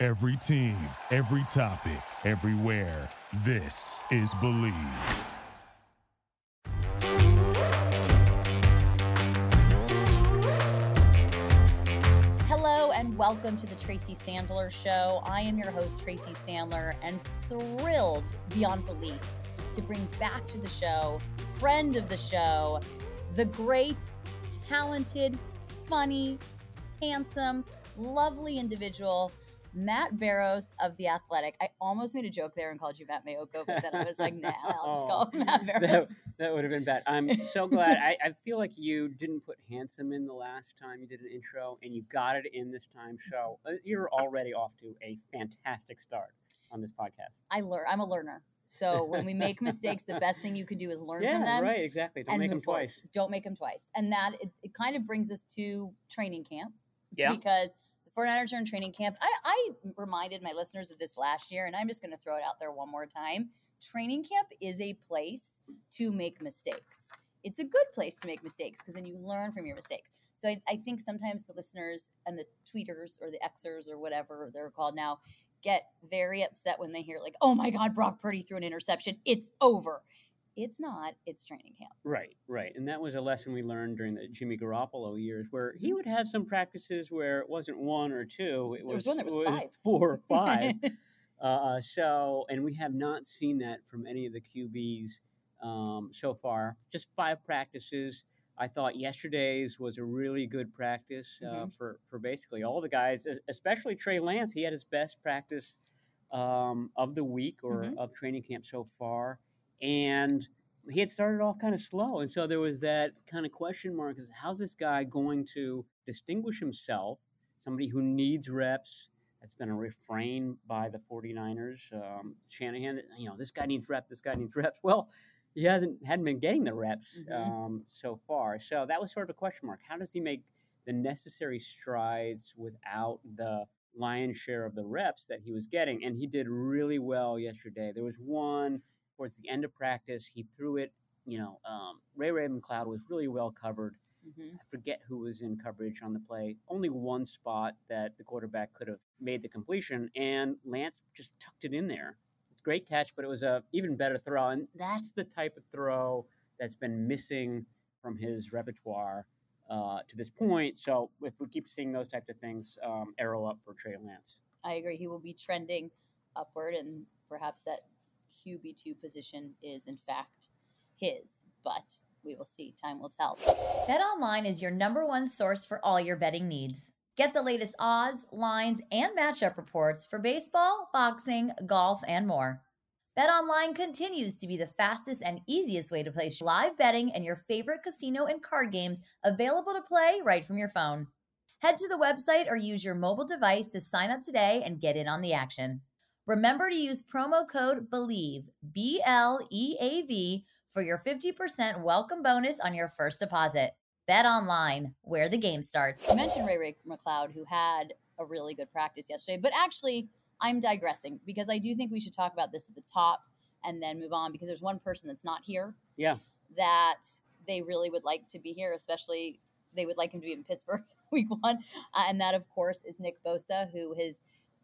Every team, every topic, everywhere. This is Bleav. Hello and welcome to the Tracy Sandler Show. I am your host, Tracy Sandler, and thrilled beyond belief to bring back to the show, friend of the show, the great, talented, funny, handsome, lovely individual, Matt Barrows of The Athletic. I almost made a joke there and called you Matt Maiocco, but then I was like, nah, I'll just call him Matt Barrows. That, that would have been bad. I'm so glad. I, I feel like you didn't put handsome in the last time you did an intro, and you got it in this time. So uh, you're already off to a fantastic start on this podcast. I learn. I'm a learner. So when we make mistakes, the best thing you can do is learn yeah, from them. right, exactly. Don't make them forward. twice. Don't make them twice. And that it, it kind of brings us to training camp. Yeah. Because the 49ers are in training camp. I, I reminded my listeners of this last year, and I'm just going to throw it out there one more time. Training camp is a place to make mistakes. It's a good place to make mistakes because then you learn from your mistakes. So I, I think sometimes the listeners and the tweeters or the Xers or whatever they're called now get very upset when they hear like, "Oh my God, Brock Purdy threw an interception. It's over." It's not. It's training camp. Right, right. And that was a lesson we learned during the Jimmy Garoppolo years where he would have some practices where it wasn't one or two, it There was, was one that was five. four or five. uh, so, and we have not seen that from any of the QBs um, so far. Just five practices. I thought yesterday's was a really good practice uh, Mhm. for, for basically all the guys, especially Trey Lance. He had his best practice um, of the week or Mhm. of training camp so far. And he had started off kind of slow. And so there was that kind of question mark is how's this guy going to distinguish himself? Somebody who needs reps. That's been a refrain by the 49ers. Um, Shanahan, you know, this guy needs reps, this guy needs reps. Well, he hasn't hadn't been getting the reps Mhm. um, so far. So that was sort of a question mark. How does he make the necessary strides without the lion's share of the reps that he was getting? And he did really well yesterday. There was one towards the end of practice. He threw it. You know, um, Ray Ray McCloud was really well covered. Mhm. I forget who was in coverage on the play. Only one spot that the quarterback could have made the completion, and Lance just tucked it in there. Great catch, but it was a even better throw, and that's the type of throw that's been missing from his repertoire uh, to this point. So if we keep seeing those types of things, um, arrow up for Trey Lance. I agree. He will be trending upward, and perhaps that QB2 position is, in fact, his. But we will see. Time will tell. BetOnline is your number one source for all your betting needs. Get the latest odds, lines, and matchup reports for baseball, boxing, golf, and more. BetOnline continues to be the fastest and easiest way to place live betting and your favorite casino and card games available to play right from your phone. Head to the website or use your mobile device to sign up today and get in on the action. Remember to use promo code BLEAV, B L E A V, for your 50% welcome bonus on your first deposit. Bet online, where the game starts. You mentioned Ray Ray McCloud, who had a really good practice yesterday, but actually, I'm digressing because I do think we should talk about this at the top and then move on because there's one person that's not here Yeah, that they really would like to be here, especially they would like him to be in Pittsburgh week one. Uh, and that, of course, is Nick Bosa, who has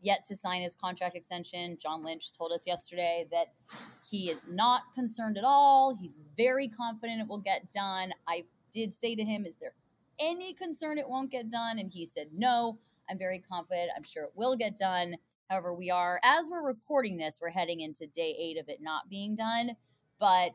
yet to sign his contract extension. John Lynch told us yesterday that he is not concerned at all. He's very confident it will get done. I did say to him, Is there any concern it won't get done? And he said, No, I'm very confident. I'm sure it will get done. However, we are, as we're recording this, we're heading into day eight of it not being done. But,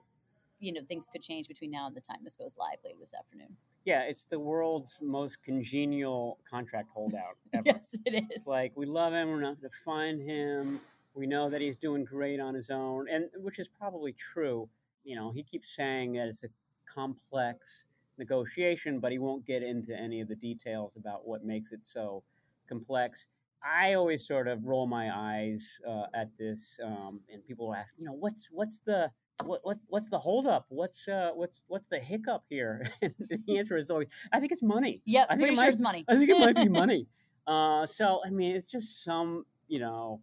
you know, things could change between now and the time this goes live later this afternoon. Yeah. It's the world's most congenial contract holdout ever. Yes, it is. It's like we love him. We're not going to find him. We know that he's doing great on his own, and which is probably true. You know, he keeps saying that it's a complex negotiation, but he won't get into any of the details about what makes it so complex. I always sort of roll my eyes uh, at this, um, and people ask, you know, what's what's the what, what what's the holdup? What's uh, what's what's the hiccup here? The answer is always, I think it's money. Yep, I think pretty it sure might- it's money. I think it might be money. Uh, so I mean, it's just some you know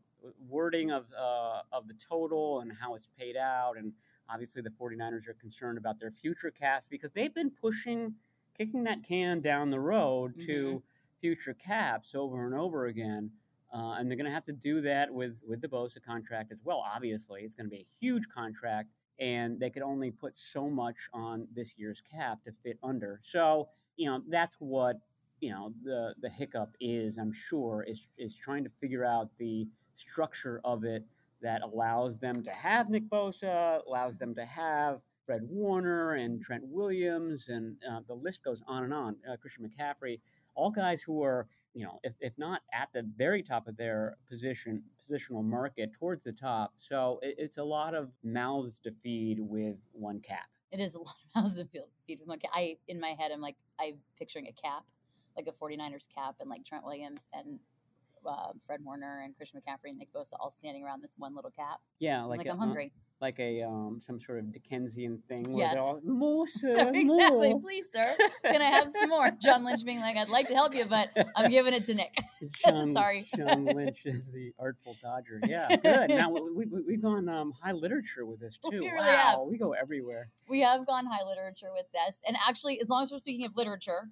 wording of uh, of the total and how it's paid out, and obviously the 49ers are concerned about their future caps because they've been pushing, kicking that can down the road to future caps over and over again. Uh, and they're going to have to do that with with the Bosa contract as well. Obviously, it's going to be a huge contract, and they could only put so much on this year's cap to fit under. So, you know, that's what you know the the hiccup is. I'm sure is is trying to figure out the structure of it that allows them to have Nick Bosa, allows them to have Fred Warner and Trent Williams, and uh, the list goes on and on. Uh, Christian McCaffrey, all guys who are, you know, if, if not at the very top of their position positional market, towards the top. So it, it's a lot of mouths to feed with one cap. It is a lot of mouths to feed with my ca- I in my head I'm like I'm picturing a cap, like a 49ers cap and like Trent Williams and uh, Fred Warner and Christian McCaffrey and Nick Bosa all standing around this one little cap. Yeah, like, like a, I'm hungry. Like a um, some sort of Dickensian thing. Where Yes. all, more, sir, So exactly, more." please, sir. Can I have some more? John Lynch being like, I'd like to help you, but I'm giving it to Nick. Sean, Sorry. John Lynch is the artful Dodger. Yeah, good. Now we, we, we've gone um, high literature with this too. We really wow, have. we go everywhere. We have gone high literature with this. And actually, as long as we're speaking of literature,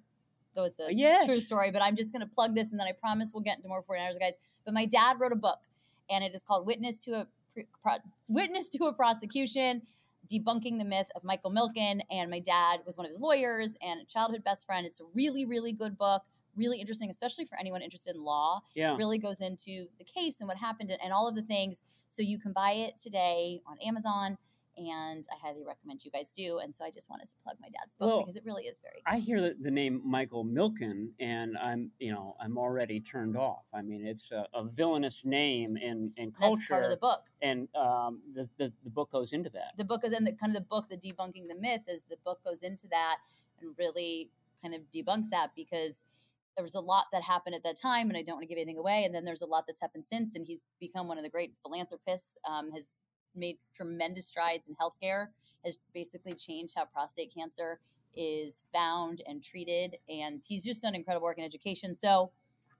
though it's a Yes. true story, but I'm just going to plug this and then I promise we'll get into more 49ers, guys. But my dad wrote a book and it is called Witness to a Witness to a Prosecution debunking the myth of Michael Milken and my dad was one of his lawyers and a childhood best friend. It's a really really good book, really interesting especially for anyone interested in law Yeah. really goes into the case and what happened and, and all of the things. So you can buy it today on Amazon, and I highly recommend you guys do. And so I just wanted to plug my dad's book Well, because it really is very. I hear the, the name Michael Milken, and I'm, you know, I'm already turned off. I mean, it's a, a villainous name in, in culture, That's part of the book. and um, the, the the book goes into that. The book is in the kind of the book, the debunking the myth is the book goes into that and really kind of debunks that because there was a lot that happened at that time, and I don't want to give anything away. And then there's a lot that's happened since, and he's become one of the great philanthropists. Um, has made tremendous strides in healthcare. Has basically changed how prostate cancer is found and treated, and he's just done incredible work in education. So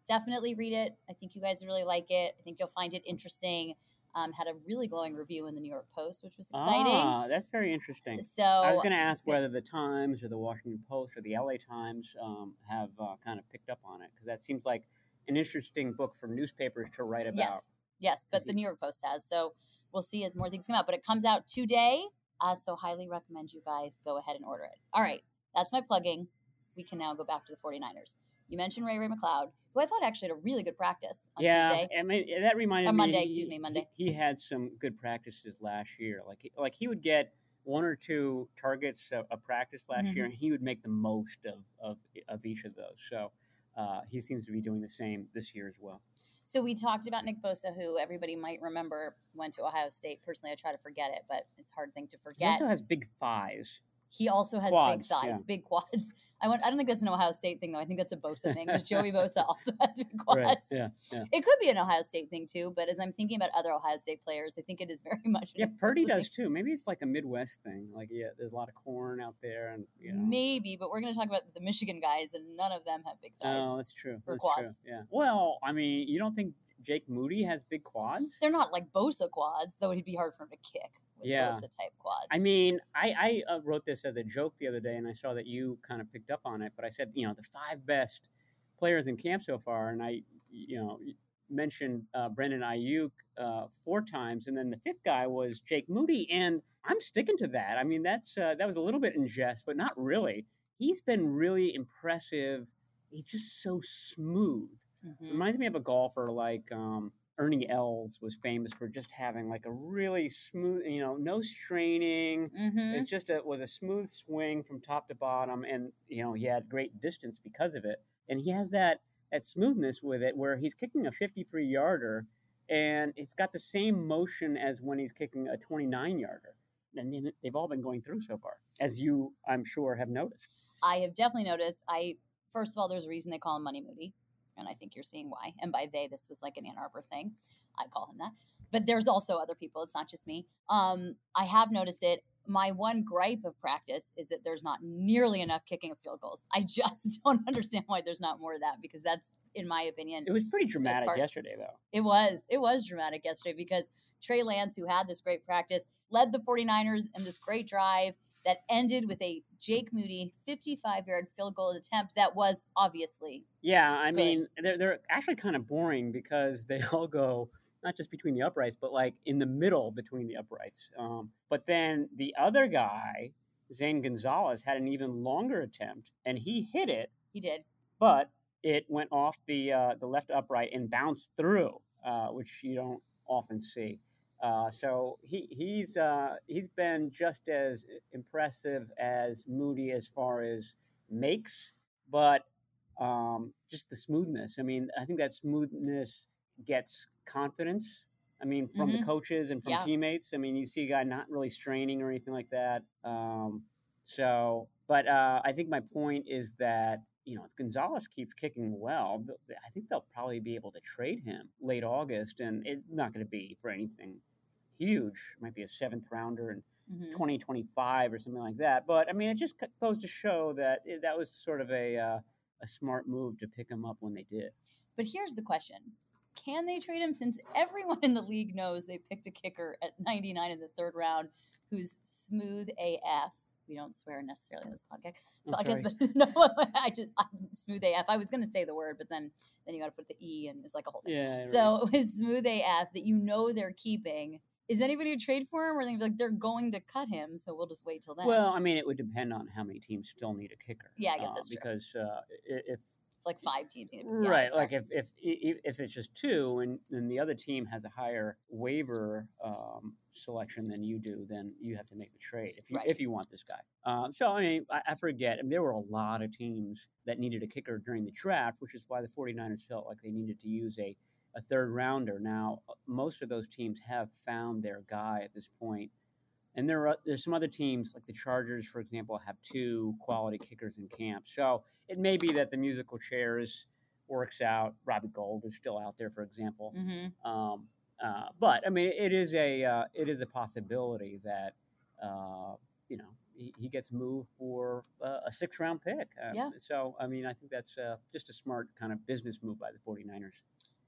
definitely read it. I think you guys really like it. I think you'll find it interesting. Um, had a really glowing review in the New York Post, which was exciting. Ah, that's very interesting. So I was going to ask whether the Times or the Washington Post or the LA Times um, have uh, kind of picked up on it because that seems like an interesting book for newspapers to write about. Yes, yes, but the New York Post has. So we'll see as more things come out. But it comes out today. Uh, so highly recommend you guys go ahead and order it. All right, that's my plugging. We can now go back to the 49ers. You mentioned Ray Ray McCloud, who I thought actually had a really good practice on yeah, Tuesday. I mean that reminded Or me. Monday, he- excuse me, he- Monday. He, had some good practices last year. Like he- like he would get one or two targets a, a practice last Mm-hmm. year, and he would make the most of of, of each of those. So uh, he seems to be doing the same this year as well. So we talked about Nick Bosa, who everybody might remember went to Ohio State. Personally, I try to forget it, but it's a hard thing to forget. He also has big thighs. He also has Quads, big thighs, yeah. big quads. I want, I don't think that's an Ohio State thing though. I think that's a Bosa thing because Joey Bosa also has big quads. Right. Yeah. Yeah. It could be an Ohio State thing too, but as I'm thinking about other Ohio State players, I think it is very much. Yeah, Purdy Bosa thing. does too. Maybe it's like a Midwest thing. Like, yeah, there's a lot of corn out there, and you know. Maybe, but we're going to talk about the Michigan guys, and none of them have big thighs. Oh, that's true. Or that's quads. True. Yeah. Well, I mean, you don't think Jake Moody has big quads? They're not like Bosa quads, though it'd be hard for him to kick with Yeah. Type quads. I mean, I, I uh, wrote this as a joke the other day, and I saw that you kind of picked up on it. But I said, you know, the five best players in camp so far, and I, you know, mentioned uh, Brandon Aiyuk uh, four times, and then the fifth guy was Jake Moody, and I'm sticking to that. I mean, that's uh, that was a little bit in jest, but not really. He's been really impressive. He's just so smooth. Mhm. Reminds me of a golfer like um, Ernie Els was famous for just having like a really smooth, you know, no straining. Mhm. It's just a was a smooth swing from top to bottom, and you know he had great distance because of it. And he has that that smoothness with it, where he's kicking a 53 yarder, and it's got the same motion as when he's kicking a 29 yarder. And they- they've all been going through so far, as you I'm sure have noticed. I have definitely noticed. I first of all, there's a reason they call him Money Moody. And I think you're seeing why. And by they, this was like an Ann Arbor thing. I call him that. But there's also other people. It's not just me. Um, I have noticed it. My one gripe of practice is that there's not nearly enough kicking of field goals. I just don't understand why there's not more of that because that's, in my opinion, It was pretty dramatic yesterday, though. it was. It was dramatic yesterday because Trey Lance, who had this great practice, led the 49ers in this great drive that ended with a Jake Moody 55 yard field goal attempt that was obviously Yeah, I Good. mean, they're they're actually kind of boring because they all go not just between the uprights, but like in the middle between the uprights. Um, but then the other guy, Zane Gonzalez, had an even longer attempt, and he hit it, he did. but it went off the uh, the left upright and bounced through, uh, which you don't often see. Uh, so he he's uh, he's been just as impressive as Moody as far as makes, but um, just the smoothness. I mean, I think that smoothness gets confidence. I mean, from the Mhm. coaches and from Yeah. teammates. I mean, you see a guy not really straining or anything like that. Um, so, but uh, I think my point is that you know if Gonzalez keeps kicking well, I think they'll probably be able to trade him late August, and it's not going to be for anything huge. It might be a seventh rounder in Mhm. 2025 or something like that. But I mean, it just goes to show that it, that was sort of a uh, a smart move to pick him up when they did. But here's the question Can they trade him since everyone in the league knows they picked a kicker at 99 in the third round who's smooth AF? We don't swear necessarily in this podcast. Podcast but no, I just I'm smooth AF. I was going to say the word, but then then you got to put the E and it's like a whole thing. Yeah. right. So with smooth AF that you know they're keeping, is anybody to trade for him, or they like they're going to cut him? So we'll just wait till then. Well, I mean, it would depend on how many teams still need a kicker. Yeah, I guess uh, that's true. because uh, if like five teams. You know, yeah, right, like if if if it's just two, and then the other team has a higher waiver um, selection than you do, then you have to make the trade if you Right. if you want this guy. Um, so I mean, I, I forget. I mean, there were a lot of teams that needed a kicker during the draft, which is why the 49ers felt like they needed to use a a third rounder. Now, uh, most of those teams have found their guy at this point. And there are there's some other teams like the Chargers, for example, have two quality kickers in camp. So it may be that the musical chairs works out. Robbie Gould is still out there, for example. Mhm. Um, uh, but I mean, it is a uh, it is a possibility that uh, you know he, he gets moved for uh, a six round pick. Uh, Yeah. So I mean, I think that's uh, just a smart kind of business move by the 49ers.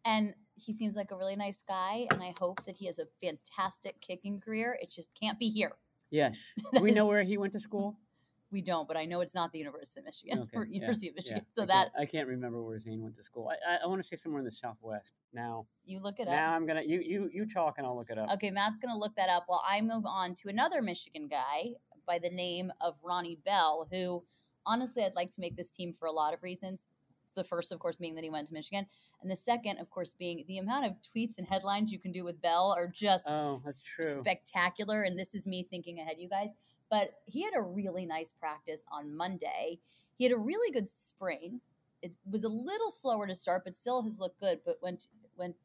And he seems like a really nice guy, and I hope that he has a fantastic kicking career. It just can't be here. Yes. Do we know where he went to school? We don't, but I know it's not the University of Michigan Okay, or yeah, University of Yeah, Michigan. So I that I can't remember where Zane went to school. I, I, I want to say somewhere in the Southwest. Now, you look it up. now. I'm gonna you you you talk and I'll look it up. Okay, Matt's gonna look that up while I move on to another Michigan guy by the name of Ronnie Bell, who honestly I'd like to make this team for a lot of reasons. The first, of course, being that he went to Michigan, and the second, of course, being the amount of tweets and headlines you can do with Bell are just Oh, spectacular. And this is me thinking ahead, you guys. But he had a really nice practice on Monday. He had a really good spring. It was a little slower to start, but still has looked good. But went went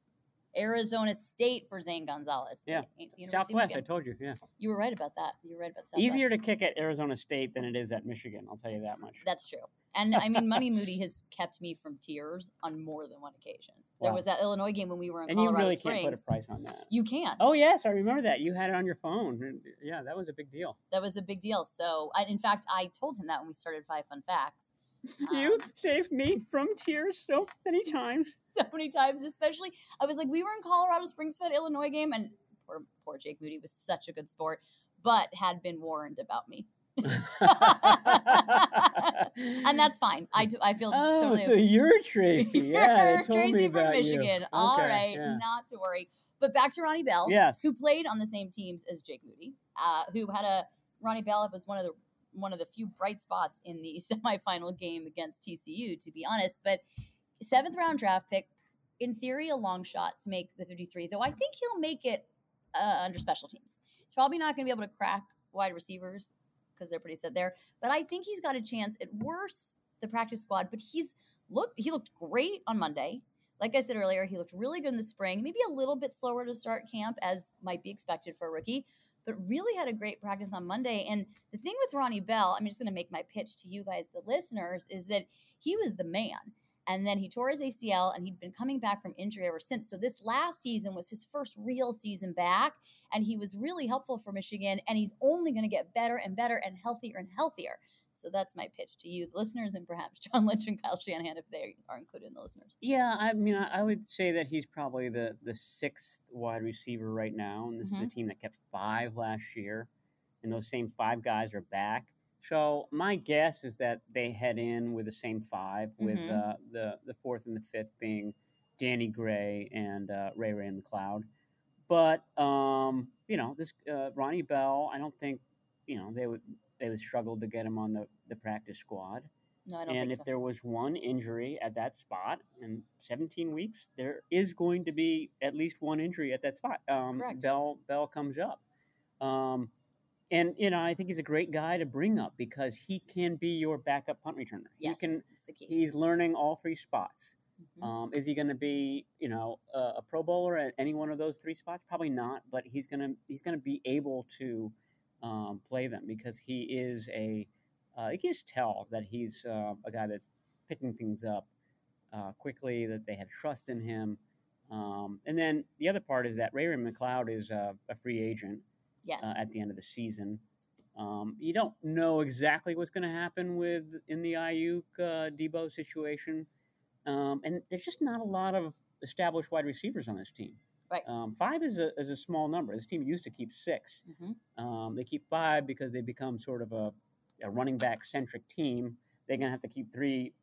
Arizona State for Zane Gonzalez. Yeah. Southwest, I told you. Yeah, You were right about that. You were right about Southwest. easier to kick at Arizona State than it is at Michigan. I'll tell you that much. That's true. And I mean, Money Moody has kept me from tears on more than one occasion. There was that Illinois game when we were in and you Colorado really Springs. can't put a price on that. you can't. Oh yes, I remember that. You had it on your phone. Yeah, that was a big deal. That was a big deal. So, I, in fact, I told him that when we started Five Fun Facts. You Um, saved me from tears so many times. so many times, especially I was like, we were in Colorado Springs for that Illinois game, and poor poor Jake Moody was such a good sport, but had been warned about me. and that's fine. I, do, I feel oh, totally so you're Tracy. Yeah, You're told Tracy from Michigan. You. All Okay, right, yeah. not to worry. But back to Ronnie Bell, Yes. who played on the same teams as Jake Moody, uh, who had a Ronnie Bell was one of the one of the few bright spots in the semifinal game against TCU, to be honest. But seventh round draft pick, in theory, a long shot to make the 53. Though I think he'll make it uh, under special teams. He's probably not going to be able to crack wide receivers because they're pretty set there. But I think he's got a chance at worst the practice squad. But he's looked he looked great on Monday. Like I said earlier, he looked really good in the spring. Maybe a little bit slower to start camp as might be expected for a rookie, but really had a great practice on Monday. And the thing with Ronnie Bell, I'm just going to make my pitch to you guys, the listeners, is that he was the man. And then he tore his ACL and he'd been coming back from injury ever since. So this last season was his first real season back. And he was really helpful for Michigan. And he's only going to get better and better and healthier and healthier. So that's my pitch to you, the listeners, and perhaps John Lynch and Kyle Shanahan, if they are included in the listeners. Yeah, I mean, I would say that he's probably the the sixth wide receiver right now, and this is a team that kept five last year, and those same five guys are back. So my guess is that they head in with the same five, with Mhm. uh, the the fourth and the fifth being Danny Gray and uh, Ray Ray McCloud. But um, you know, this uh, Ronnie Bell, I don't think you know they would they would struggle to get him on the the practice squad. No, I don't And if so. there was one injury at that spot in 17 weeks, there is going to be at least one injury at that spot. Um, Correct. Bell Bell comes up, um, and you know I think he's a great guy to bring up because he can be your backup punt returner. yes, He can. it's the key. He's learning all three spots. Mhm. Um, is he going to be, you know, a, a Pro Bowler at any one of those three spots? Probably not. But he's gonna he's gonna be able to um, play them because he is a. Uh, you can just tell that he's uh, a guy that's picking things up uh, quickly. That they have trust in him. Um, and then the other part is that Ray Ray McCloud is a, a free agent yes. uh, at the end of the season. Um, you don't know exactly what's going to happen with in the Aiyuk uh, Deebo situation, um, and there's just not a lot of established wide receivers on this team. Right. Um, five is a is a small number. This team used to keep 6 Mhm. Um, they keep five because they become sort of a, a running back centric team. They're going to have to keep three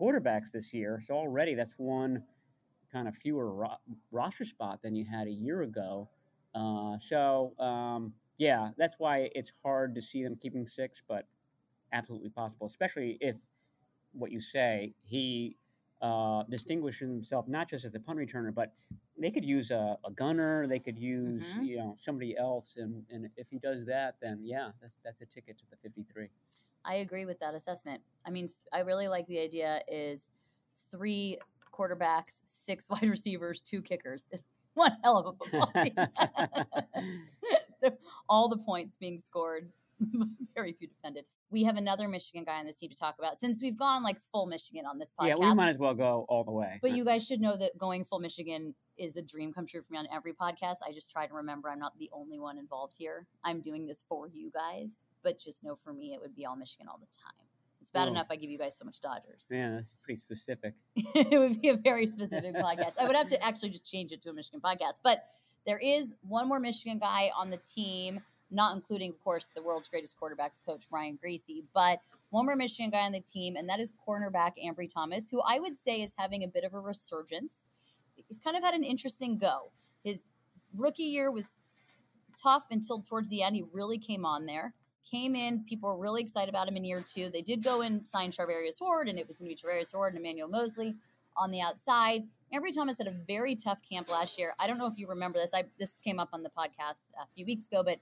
quarterbacks this year. So already that's one kind of fewer ro- roster spot than you had a year ago. Uh, so um, yeah, that's why it's hard to see them keeping six, but absolutely possible, especially if what you say he uh, distinguishes himself not just as a punt returner, but they could use a, a gunner, they could use Mhm. you know somebody else, and, and if he does that, then yeah, that's that's a ticket to the fifty-three. I agree with that assessment. I mean, I really like the idea is three quarterbacks, six wide receivers, two kickers. One hell of a football team. All the points being scored, very few defended. We have another Michigan guy on this team to talk about since we've gone like full Michigan on this podcast. yeah, we might as well go all the way. But you guys should know that going full Michigan is a dream come true for me on every podcast. I just try to remember I'm not the only one involved here. I'm doing this for you guys, but just know for me it would be all Michigan all the time. It's bad enough I give you guys so much Dodgers. yeah, that's pretty specific. it would be a very specific podcast. I would have to actually just change it to a Michigan podcast. But there is one more Michigan guy on the team, not including, of course, the world's greatest quarterbacks coach, Brian Griese, but one more Michigan guy on the team, and that is cornerback Ambry Thomas, who I would say is having a bit of a resurgence. He's kind of had an interesting go. His rookie year was tough until towards the end. He really came on there. Came in, people were really excited about him in year two. They did go and sign Charvarius Ward, and it was going to be Charvarius Ward and Emmanuel Moseley on the outside. Ambry Thomas had a very tough camp last year. I don't know if you remember this. I this came up on the podcast a few weeks ago, but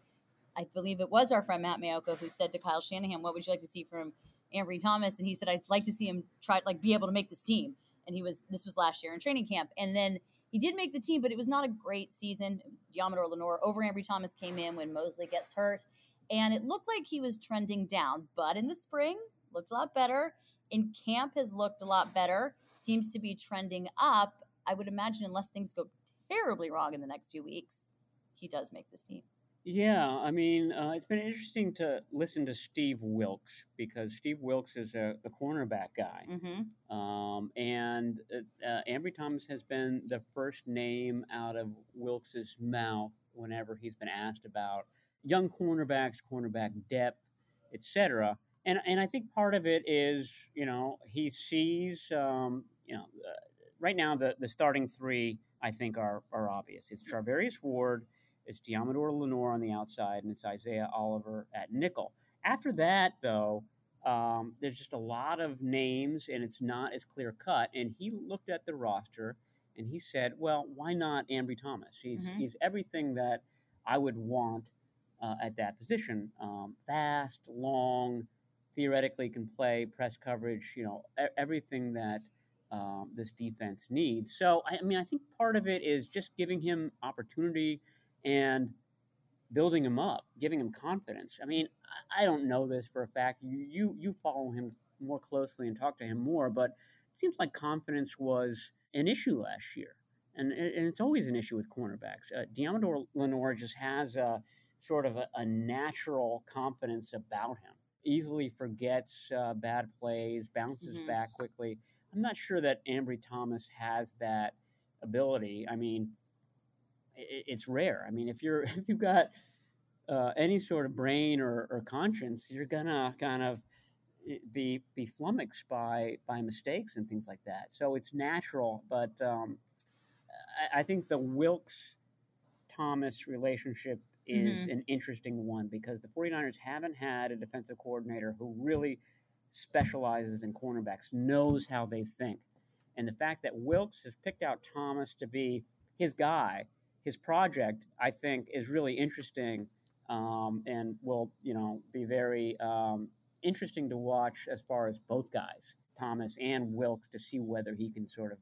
I believe it was our friend Matt Maiocco who said to Kyle Shanahan, "What would you like to see from Ambry Thomas?" And he said, "I'd like to see him try like be able to make this team." And he was this was last year in training camp, and then he did make the team, but it was not a great season. Deommodore Lenoir over Ambry Thomas came in when Moseley gets hurt, and it looked like he was trending down. But in the spring, looked a lot better. In camp, has looked a lot better. Seems to be trending up. I would imagine, unless things go terribly wrong in the next few weeks, he does make this team. Yeah, I mean, uh, it's been interesting to listen to Steve Wilks because Steve Wilks is a, a cornerback guy. Mm-hmm. Um, and uh, uh, Ambry Thomas has been the first name out of Wilks's mouth whenever he's been asked about young cornerbacks, cornerback depth, etc. And and I think part of it is you know he sees um, you know uh, right now the the starting three I think are are obvious. It's Charvarius Ward, it's Deommodore Lenoir on the outside, and it's Isaiah Oliver at nickel. After that, though, um, there's just a lot of names, and it's not as clear cut. And he looked at the roster and he said, "Well, why not Ambry Thomas? He's Mhm. he's everything that I would want uh, at that position. Um, fast, long, theoretically can play press coverage. You know, e- everything that." Um, this defense needs. So, I, I mean, I think part of it is just giving him opportunity and building him up, giving him confidence. I mean, I- don't know this for a fact. You you you follow him more closely and talk to him more, but it seems like confidence was an issue last year. And, and it's always an issue with cornerbacks. Uh, Deommodore Lenoir just has a sort of a, a natural confidence about him. Easily forgets uh, bad plays, bounces Mhm. back quickly. I'm not sure that Ambry Thomas has that ability. I mean, i it's rare. I mean, if you're if you've got uh, any sort of brain or, or conscience, you're gonna kind of eh, be be flummoxed by by mistakes and things like that. So it's natural, but um, I, I think the Wilks Thomas relationship is an interesting one because the 49ers haven't had a defensive coordinator who really specializes in cornerbacks, knows how they think. And the fact that Wilks has picked out Thomas to be his guy, his project, I think is really interesting um, and will, you know, be very um, interesting to watch as far as both guys, Thomas and Wilks, to see whether he can sort of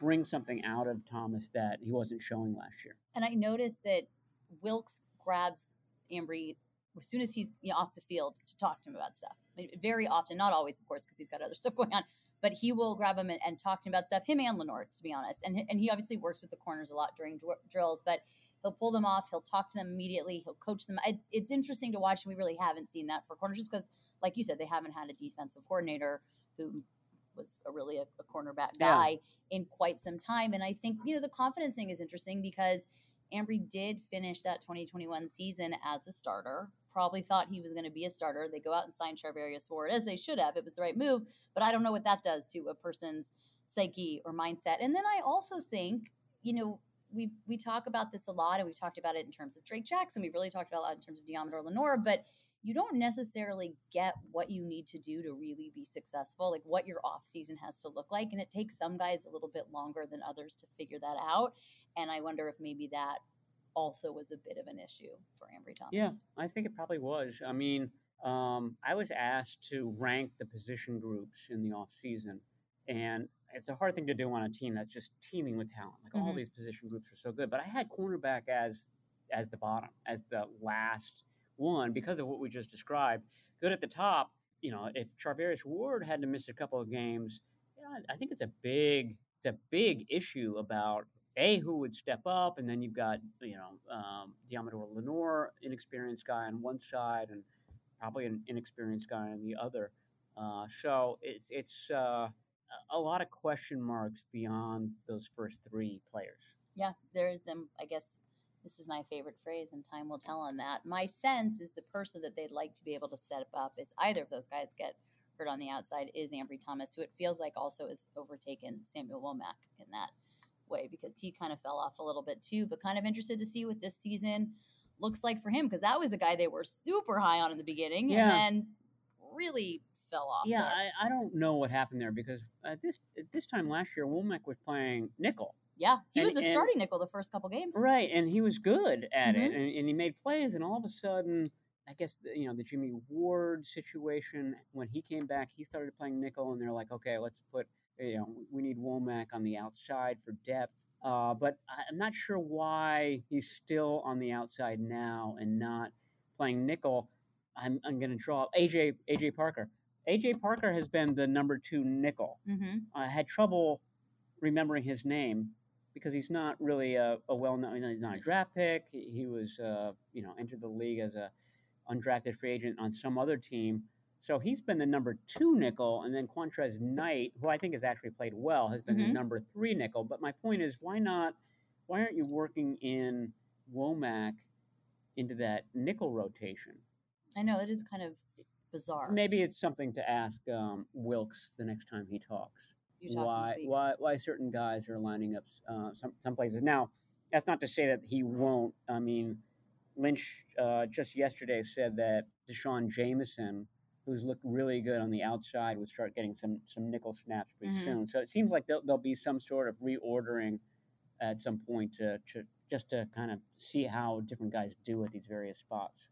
bring something out of Thomas that he wasn't showing last year. And I noticed that Wilks grabs Ambry as soon as he's you know, off the field to talk to him about stuff. I mean, Very often, not always, of course, because he's got other stuff going on, but he will grab him and, and talk to him about stuff. Him and Lenoir, to be honest, and and he obviously works with the corners a lot during dr- drills, but. He'll pull them off. He'll talk to them immediately. He'll coach them. It's, it's interesting to watch. and We really haven't seen that for corners, just because, like you said, they haven't had a defensive coordinator who was a really a, a cornerback Yeah. guy in quite some time. And I think you know the confidence thing is interesting because Ambry did finish that 2021 season as a starter. Probably thought he was going to be a starter. They go out and sign Charvarius Ward as they should have. It was the right move, but I don't know what that does to a person's psyche or mindset. And then I also think, you know, we we talk about this a lot, and we've talked about it in terms of Drake Jackson. We've really talked about it a lot in terms of Deommodore Lenoir, but you don't necessarily get what you need to do to really be successful, like what your off season has to look like. And it takes some guys a little bit longer than others to figure that out. And I wonder if maybe that also was a bit of an issue for Ambry Thomas. Yeah, I think it probably was. I mean, um, I was asked to rank the position groups in the off season, and it's a hard thing to do on a team that's just teeming with talent. Like all Mhm. these position groups are so good, but I had cornerback as as the bottom, as the last one because of what we just described. Good at the top. You know, if Charvarius Ward had to miss a couple of games, you know, I- I think it's a big, it's a big issue about a who would step up, and then you've got you know um, Deommodore Lenoir, inexperienced guy on one side, and probably an inexperienced guy on the other. Uh, so it's it's uh, a- a lot of question marks beyond those first three players. Yeah, there's them. I guess this is my favorite phrase, and time will tell on that. My sense is the person that they'd like to be able to set up is either of those guys get hurt on the outside is Ambry Thomas, who it feels like also has overtaken Samuel Womack in that way because he kind of fell off a little bit too. But kind of interested to see what this season looks like for him because that was a guy they were super high on in the beginning Yeah. and then really fell off. Yeah. I, I don't know what happened there because at this at this time last year, Womack was playing nickel. yeah, he and- was the and- starting nickel the first couple games. Right, and he was good at it, Mhm. and, and he made plays, and all of a sudden, I guess you know the Jimmy Ward situation when he came back, he started playing nickel, and they're like, okay, let's put you know we need Womack on the outside for depth. Uh, but I'm not sure why he's still on the outside now and not playing nickel. I'm, I'm going to draw AJ AJ Parker. AJ Parker has been the number two nickel. Mm-hmm. I had trouble remembering his name because he's not really a, a well-known. He's not a draft pick. He, he was, uh, you know, entered the league as a undrafted free agent on some other team. So he's been the number two nickel, and then Qwantez Knight, who I think has actually played well, has been the Mhm. number three nickel. But my point is, why not? Why aren't you working in Womack into that nickel rotation? I know it is kind of bizarre. Maybe it's something to ask um, Wilks the next time he talks why why why certain guys are lining up uh, some some places. Now, that's not to say that he won't. I mean, Lynch uh, just yesterday said that D'Shawn Jamison, who's looked really good on the outside, would start getting some some nickel snaps pretty Mhm. soon. So it seems like there'll, there'll be some sort of reordering at some point to, to just to kind of see how different guys do at these various spots.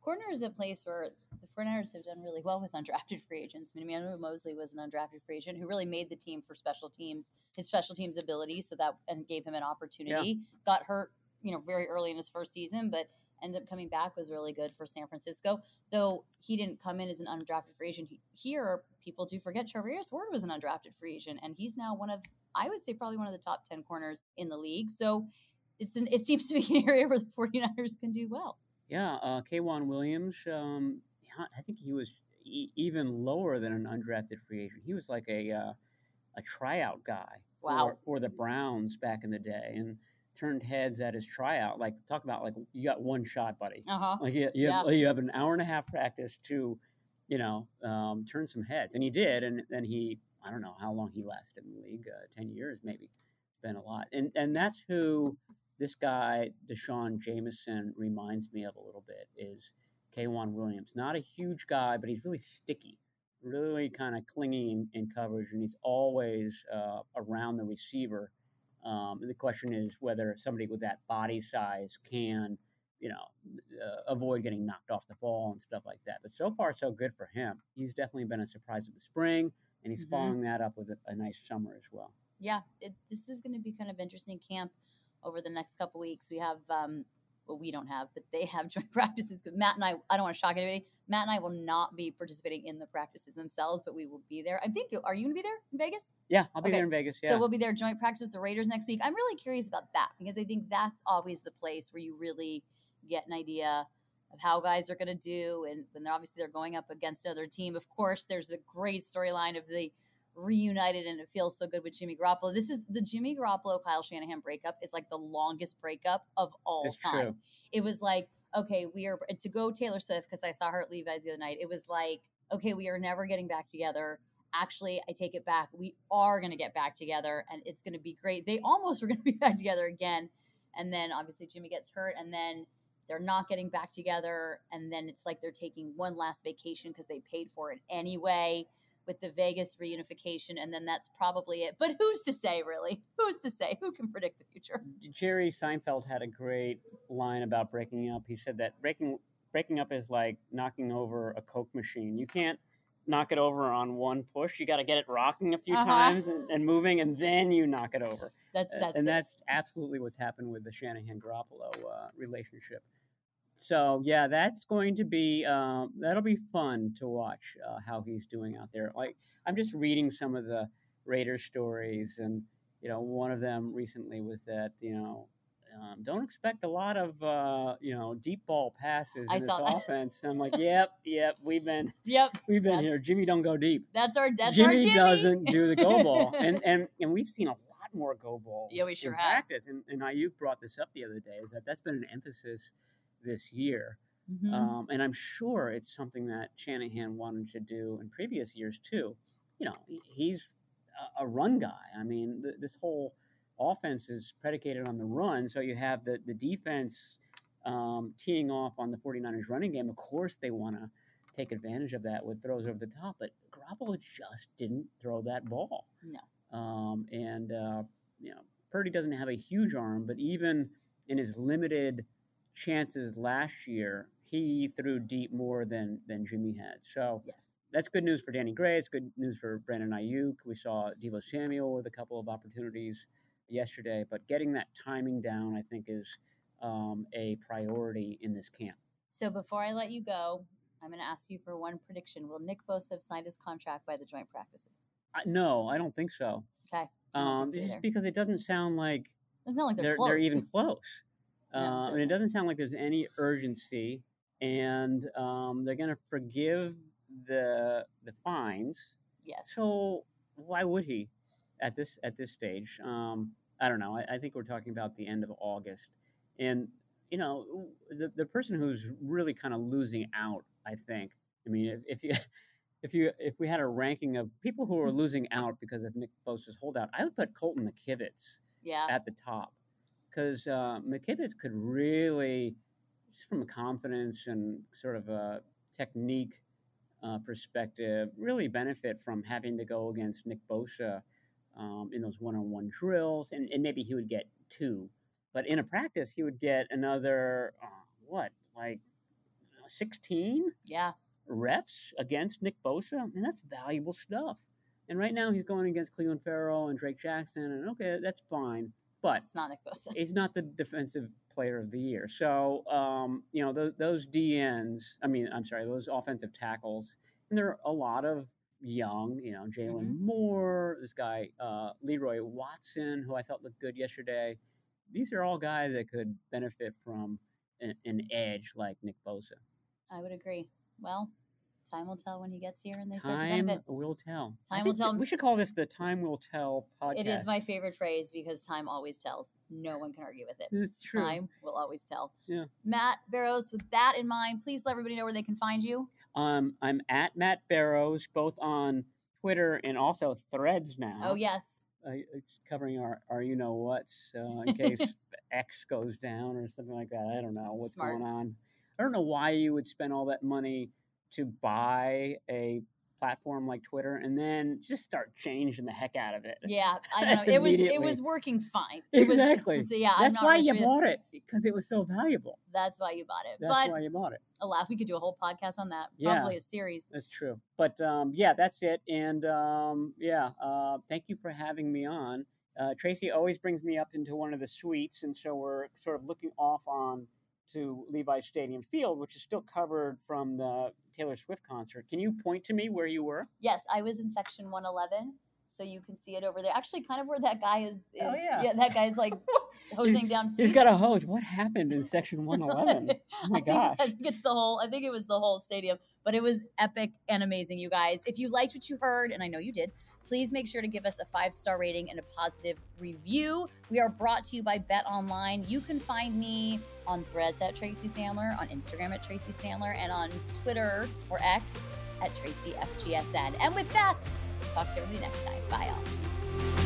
Corner is a place where the 49ers have done really well with undrafted free agents. I mean, Emmanuel Moseley was an undrafted free agent who really made the team for special teams, his special teams ability, so that and gave him an opportunity. Got hurt, you know, very early in his first season, but ended up coming back was really good for San Francisco. Though he didn't come in as an undrafted free agent. He, here, people do forget Charvarius Ward was an undrafted free agent, and he's now one of, I would say, probably one of the top 10 corners in the league. So it's an, it seems to be an area where the 49ers can do well. Yeah, uh, K'Waun Williams, um, I think he was e- even lower than an undrafted free agent. He was like a uh, a tryout guy Wow. for, for the Browns back in the day, and turned heads at his tryout. Like talk about like you got one shot, buddy. Uh huh. Like you, you, have, you have an hour and a half practice to, you know, um, turn some heads, and he did. And then he, I don't know how long he lasted in the league, uh, ten years maybe. It's been a lot, and and that's who this guy D'Shawn Jamison reminds me of a little bit is K'Waun Williams. Not a huge guy, but he's really sticky, really kind of clingy in, in coverage, and he's always uh, around the receiver. Um, and the question is whether somebody with that body size can, you know, uh, avoid getting knocked off the ball and stuff like that. But so far, so good for him. He's definitely been a surprise of the spring, and he's Mhm. following that up with a, a nice summer as well. Yeah, it, this is going to be kind of interesting camp over the next couple weeks. We have, um, well, we don't have, but they have joint practices. Because Matt and I, I don't want to shock anybody. Matt and I will not be participating in the practices themselves, but we will be there. I think, you are you going to be there in Vegas? Yeah, I'll be Okay, there in Vegas. Yeah. So we'll be there joint practice with the Raiders next week. I'm really curious about that because I think that's always the place where you really get an idea of how guys are going to do, and when they're obviously they're going up against another team. Of course, there's a great storyline of the reunited, and it feels so good with Jimmy Garoppolo. This is the Jimmy Garoppolo Kyle Shanahan breakup is like the longest breakup of all It's time. true. It was like okay, we are to go Taylor Swift because I saw her at Levi's the other night. It was like okay, we are never getting back together actually i take it back we are going to get back together and it's going to be great they almost were going to be back together again and then obviously jimmy gets hurt and then they're not getting back together and then it's like they're taking one last vacation because they paid for it anyway with the vegas reunification and then that's probably it but who's to say really who's to say who can predict the future Jerry Seinfeld had a great line about breaking up. He said that breaking breaking up is like knocking over a Coke machine. You can't knock it over on one push. You got to get it rocking a few Uh-huh. times and, and moving, and then you knock it over. that's that's and that's absolutely what's happened with the Shanahan Garoppolo uh, relationship. So yeah, that's going to be um, that'll be fun to watch uh, how he's doing out there. Like I'm just reading some of the Raiders stories, and you know, one of them recently was that you know. Um, don't expect a lot of uh, you know deep ball passes I in this that. offense. And I'm like, yep, yep, we've been yep we've been here. Jimmy don't go deep. that's our that's Jimmy, our jimmy doesn't do the go ball, and and and we've seen a lot more go balls. Yeah, we sure in have. practice. And and Aiyuk brought this up the other day. Is that that's been an emphasis this year, Mhm. um, and I'm sure it's something that Shanahan wanted to do in previous years too. You know, he's a, a run guy. I mean, th- this whole offense is predicated on the run, so you have the the defense um, teeing off on the 49ers running game. Of course, they want to take advantage of that with throws over the top, but Garoppolo just didn't throw that ball. No. Um, and uh, you know, Purdy doesn't have a huge arm, but even in his limited chances last year, he threw deep more than than Jimmy had. So yes that's good news for Danny Gray. It's good news for Brandon Aiyuk. We saw Deebo Samuel with a couple of opportunities yesterday, but getting that timing down, I think, is um, a priority in this camp. So before I let you go, I'm going to ask you for one prediction. Will Nick Bosa have signed his contract by the joint practices? I, no, I don't think so. Okay. Um, just because it doesn't sound like It's not like they're, they're, they're even close. No, it uh, and it doesn't. sound like there's any urgency, and um, they're going to forgive the the fines. Yes. So why would he at this at this stage? Um, I don't know. I, I think we're talking about the end of August, and you know the the person who's really kind of losing out. I think. I mean, if, if you if you if we had a ranking of people who are losing out because of Nick Bosa's holdout, I would put Colton McKivitz yeah. at the top because uh, McKivitz could really, just from a confidence and sort of a technique uh, perspective, really benefit from having to go against Nick Bosa um, in those one-on-one drills, and, and maybe he would get two, but in a practice he would get another uh, what like sixteen yeah. reps against Nick Bosa, I mean, that's valuable stuff. And right now he's going against Clelin Ferrell and Drake Jackson, and okay, that's fine. But It's not Nick Bosa. he's not the defensive player of the year. So, um, you know, those, those DNs, I mean, I'm sorry, those offensive tackles, and there are a lot of young, you know, Jaylon Mhm. Moore, this guy, uh, Leroy Watson, who I thought looked good yesterday. These are all guys that could benefit from an, an edge like Nick Bosa. I would agree. Well, time will tell when he gets here and they start to Time benefit. will tell. Time will tell. We should call this the Time Will Tell podcast. It is my favorite phrase because time always tells. No one can argue with it. It's true. Time will always tell. Yeah. Matt Barrows, with that in mind, please let everybody know where they can find you. Um, I'm at Matt Barrows, both on Twitter and also Threads now. Oh, yes. uh, covering our, our you know what's uh, in case X goes down or something like that. I don't know what's Smart. going on. I don't know why you would spend all that money to buy a platform like Twitter and then just start changing the heck out of it. Yeah, I know. It was it was working fine. It was- Exactly. so yeah, I'm That's why you bought it because it was so valuable. That's why you bought it. That's but why you bought it. alas, we could do a whole podcast on that. Yeah. Probably a series. That's true. But um, yeah, that's it. And um, yeah, uh, thank you for having me on. Uh, Tracy always brings me up into one of the suites, and so we're sort of looking off on to Levi Stadium Field, which is still covered from the Taylor Swift concert. Can you point to me where you were? Yes, I was in section 111, so you can see it over there. Actually, kind of where that guy is. is Oh, yeah. that guy's like hosing down. He's got a hose. What happened in section 111? Oh my I think, gosh. I think it's the whole. I think it was the whole stadium, but it was epic and amazing, you guys. If you liked what you heard, and I know you did, please make sure to give us a five star rating and a positive review. We are brought to you by Bet Online. You can find me on Threads at Tracy Sandler, on Instagram at Tracy Sandler, and on Twitter or X at Tracy FGSN. And with that, talk to everybody next time. Bye, all.